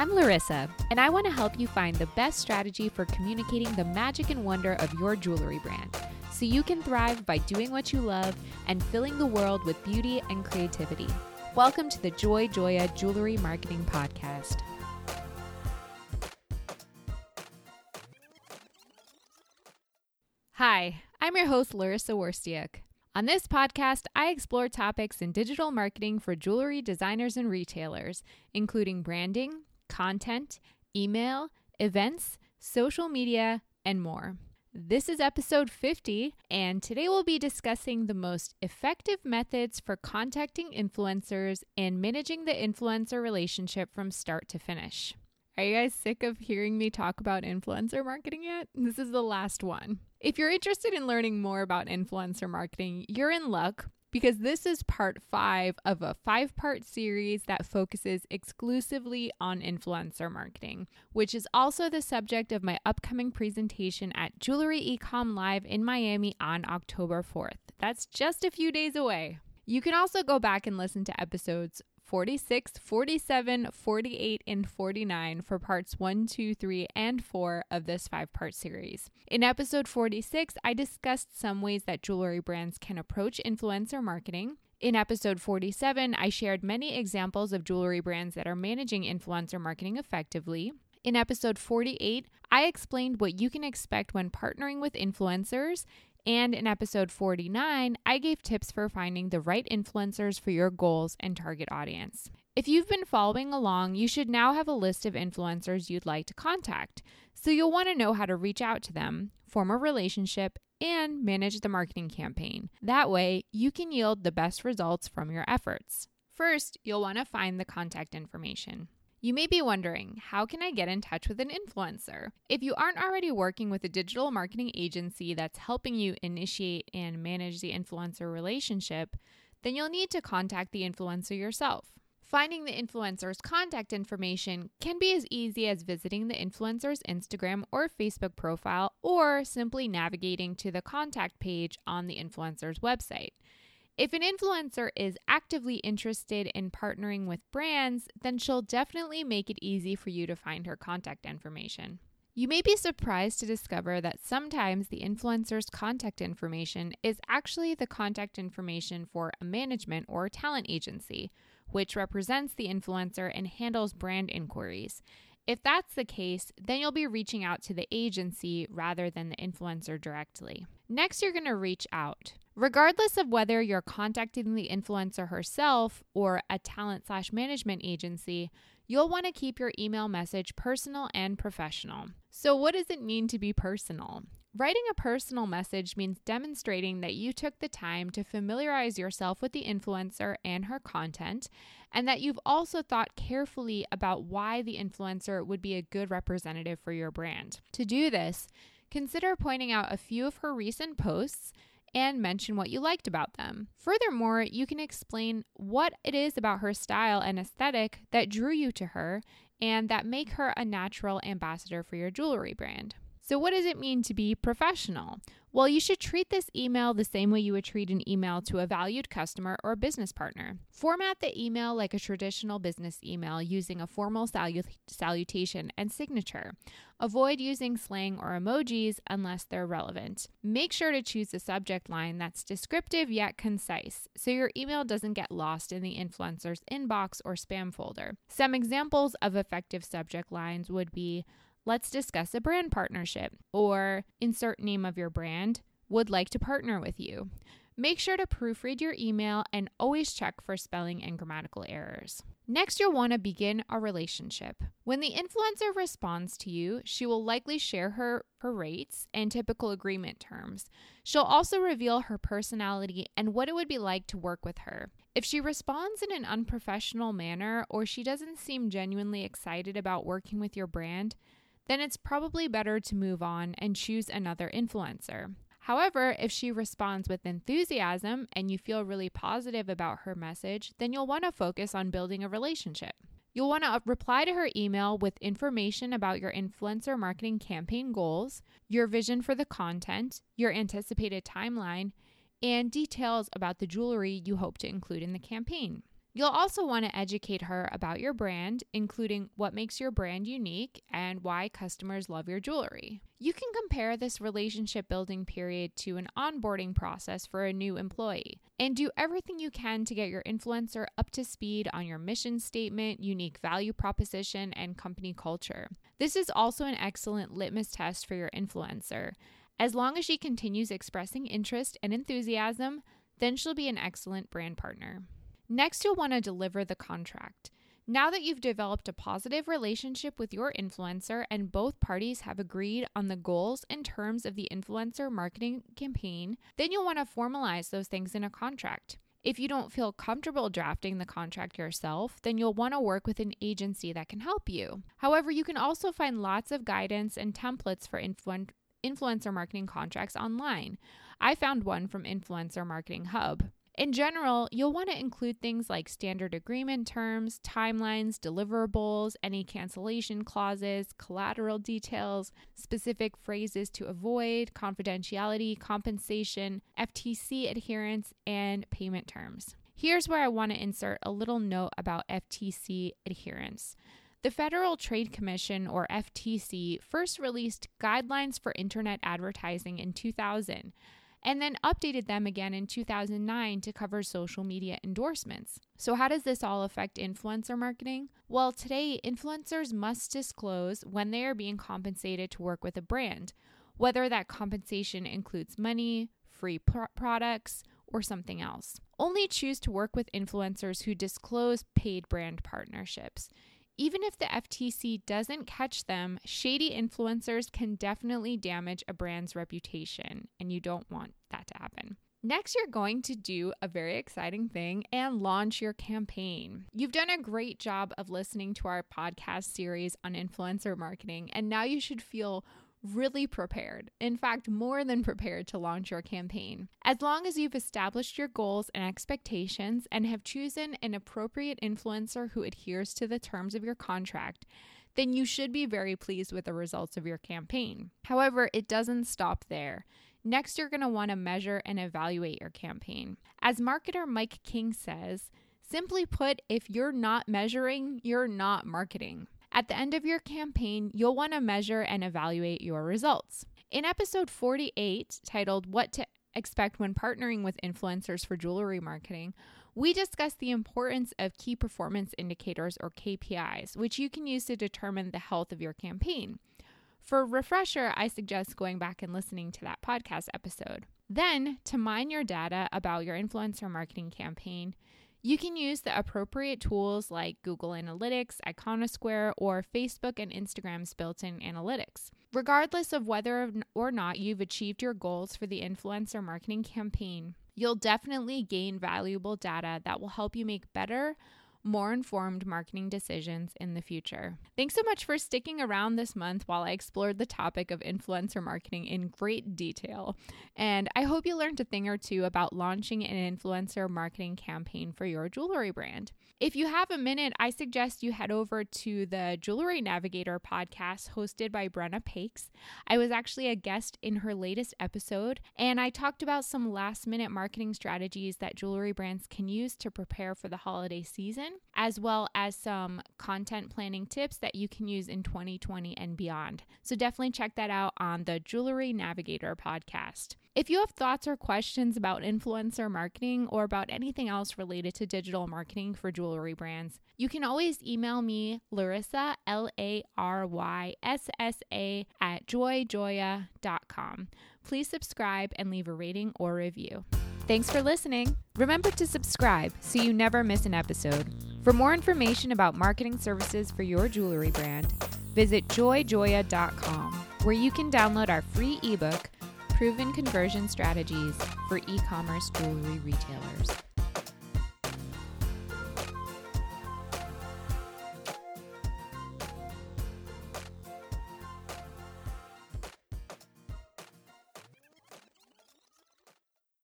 I'm Laryssa, and I want to help you find the best strategy for communicating the magic and wonder of your jewelry brand so you can thrive by doing what you love and filling the world with beauty and creativity. Welcome to the Joy Joya Jewelry Marketing Podcast. Hi, I'm your host, Laryssa Wirstiuk. On this podcast, I explore topics in digital marketing for jewelry designers and retailers, including branding, content, email, events, social media, and more. This is episode 50, and today we'll be discussing the most effective methods for contacting influencers and managing the influencer relationship from start to finish. Are you guys sick of hearing me talk about influencer marketing yet? This is the last one. If you're interested in learning more about influencer marketing, you're in luck because this is part five of a five part series that focuses exclusively on influencer marketing, which is also the subject of my upcoming presentation at Jewelry Ecomm Live in Miami on October 4th. That's just a few days away. You can also go back and listen to episodes 46, 47, 48, and 49 for parts 1, 2, 3, and 4 of this five part series. In episode 46, I discussed some ways that jewelry brands can approach influencer marketing. In episode 47, I shared many examples of jewelry brands that are managing influencer marketing effectively. In episode 48, I explained what you can expect when partnering with influencers and in episode 49, I gave tips for finding the right influencers for your goals and target audience. If you've been following along, you should now have a list of influencers you'd like to contact. So you'll want to know how to reach out to them, form a relationship, and manage the marketing campaign. That way, you can yield the best results from your efforts. First, you'll want to find the contact information. You may be wondering, how can I get in touch with an influencer? If you aren't already working with a digital marketing agency that's helping you initiate and manage the influencer relationship, then you'll need to contact the influencer yourself. Finding the influencer's contact information can be as easy as visiting the influencer's Instagram or Facebook profile or simply navigating to the contact page on the influencer's website. If an influencer is actively interested in partnering with brands, then she'll definitely make it easy for you to find her contact information. You may be surprised to discover that sometimes the influencer's contact information is actually the contact information for a management or talent agency, which represents the influencer and handles brand inquiries. If that's the case, then you'll be reaching out to the agency rather than the influencer directly. Next, you're going to reach out. Regardless of whether you're contacting the influencer herself or a talent slash management agency, you'll want to keep your email message personal and professional. So, what does it mean to be personal? Writing a personal message means demonstrating that you took the time to familiarize yourself with the influencer and her content, and that you've also thought carefully about why the influencer would be a good representative for your brand. To do this, consider pointing out a few of her recent posts and mention what you liked about them. Furthermore, you can explain what it is about her style and aesthetic that drew you to her and that make her a natural ambassador for your jewelry brand. So, what does it mean to be professional? Well, you should treat this email the same way you would treat an email to a valued customer or business partner. Format the email like a traditional business email using a formal salut- salutation and signature. Avoid using slang or emojis unless they're relevant. Make sure to choose a subject line that's descriptive yet concise so your email doesn't get lost in the influencer's inbox or spam folder. Some examples of effective subject lines would be Let's discuss a brand partnership or insert name of your brand, would like to partner with you. Make sure to proofread your email and always check for spelling and grammatical errors. Next, you'll want to begin a relationship. When the influencer responds to you, she will likely share her, her rates and typical agreement terms. She'll also reveal her personality and what it would be like to work with her. If she responds in an unprofessional manner or she doesn't seem genuinely excited about working with your brand, then it's probably better to move on and choose another influencer. However, if she responds with enthusiasm and you feel really positive about her message, then you'll want to focus on building a relationship. You'll want to uh, reply to her email with information about your influencer marketing campaign goals, your vision for the content, your anticipated timeline, and details about the jewelry you hope to include in the campaign. You'll also want to educate her about your brand, including what makes your brand unique and why customers love your jewelry. You can compare this relationship building period to an onboarding process for a new employee and do everything you can to get your influencer up to speed on your mission statement, unique value proposition, and company culture. This is also an excellent litmus test for your influencer. As long as she continues expressing interest and enthusiasm, then she'll be an excellent brand partner. Next, you'll want to deliver the contract. Now that you've developed a positive relationship with your influencer and both parties have agreed on the goals and terms of the influencer marketing campaign, then you'll want to formalize those things in a contract. If you don't feel comfortable drafting the contract yourself, then you'll want to work with an agency that can help you. However, you can also find lots of guidance and templates for influ- influencer marketing contracts online. I found one from Influencer Marketing Hub. In general, you'll want to include things like standard agreement terms, timelines, deliverables, any cancellation clauses, collateral details, specific phrases to avoid, confidentiality, compensation, FTC adherence, and payment terms. Here's where I want to insert a little note about FTC adherence. The Federal Trade Commission, or FTC, first released guidelines for internet advertising in 2000 and then updated them again in 2009 to cover social media endorsements. So, how does this all affect influencer marketing? Well, today, influencers must disclose when they are being compensated to work with a brand, whether that compensation includes money, free pro- products, or something else. Only choose to work with influencers who disclose paid brand partnerships. Even if the FTC doesn't catch them, shady influencers can definitely damage a brand's reputation, and you don't want that to happen. Next, you're going to do a very exciting thing and launch your campaign. You've done a great job of listening to our podcast series on influencer marketing, and now you should feel really prepared. In fact, more than prepared to launch your campaign. As long as you've established your goals and expectations and have chosen an appropriate influencer who adheres to the terms of your contract, then you should be very pleased with the results of your campaign. However, it doesn't stop there. Next, you're going to want to measure and evaluate your campaign. As marketer Mike King says, simply put, if you're not measuring, you're not marketing. At the end of your campaign, you'll want to measure and evaluate your results. In episode 48, titled What to Expect When Partnering with Influencers for Jewelry Marketing, we discuss the importance of key performance indicators or KPIs, which you can use to determine the health of your campaign. For refresher, I suggest going back and listening to that podcast episode. Then, to mine your data about your influencer marketing campaign, you can use the appropriate tools like Google Analytics, Iconosquare, or Facebook and Instagram's built in analytics. Regardless of whether or not you've achieved your goals for the influencer marketing campaign, you'll definitely gain valuable data that will help you make better, more informed marketing decisions in the future. Thanks so much for sticking around this month while I explored the topic of influencer marketing in great detail. And I hope you learned a thing or two about launching an influencer marketing campaign for your jewelry brand. If you have a minute, I suggest you head over to the Jewelry Navigator podcast hosted by Brenna Pakes. I was actually a guest in her latest episode, and I talked about some last minute marketing strategies that jewelry brands can use to prepare for the holiday season as well as some content planning tips that you can use in 2020 and beyond. So definitely check that out on the Jewelry Navigator podcast. If you have thoughts or questions about influencer marketing or about anything else related to digital marketing for jewelry brands, you can always email me, Laryssa, L A R Y S S A, at joyjoya.com. Please subscribe and leave a rating or review. Thanks for listening. Remember to subscribe so you never miss an episode. For more information about marketing services for your jewelry brand, visit joyjoya.com, where you can download our free ebook, Proven Conversion Strategies for E commerce jewelry retailers.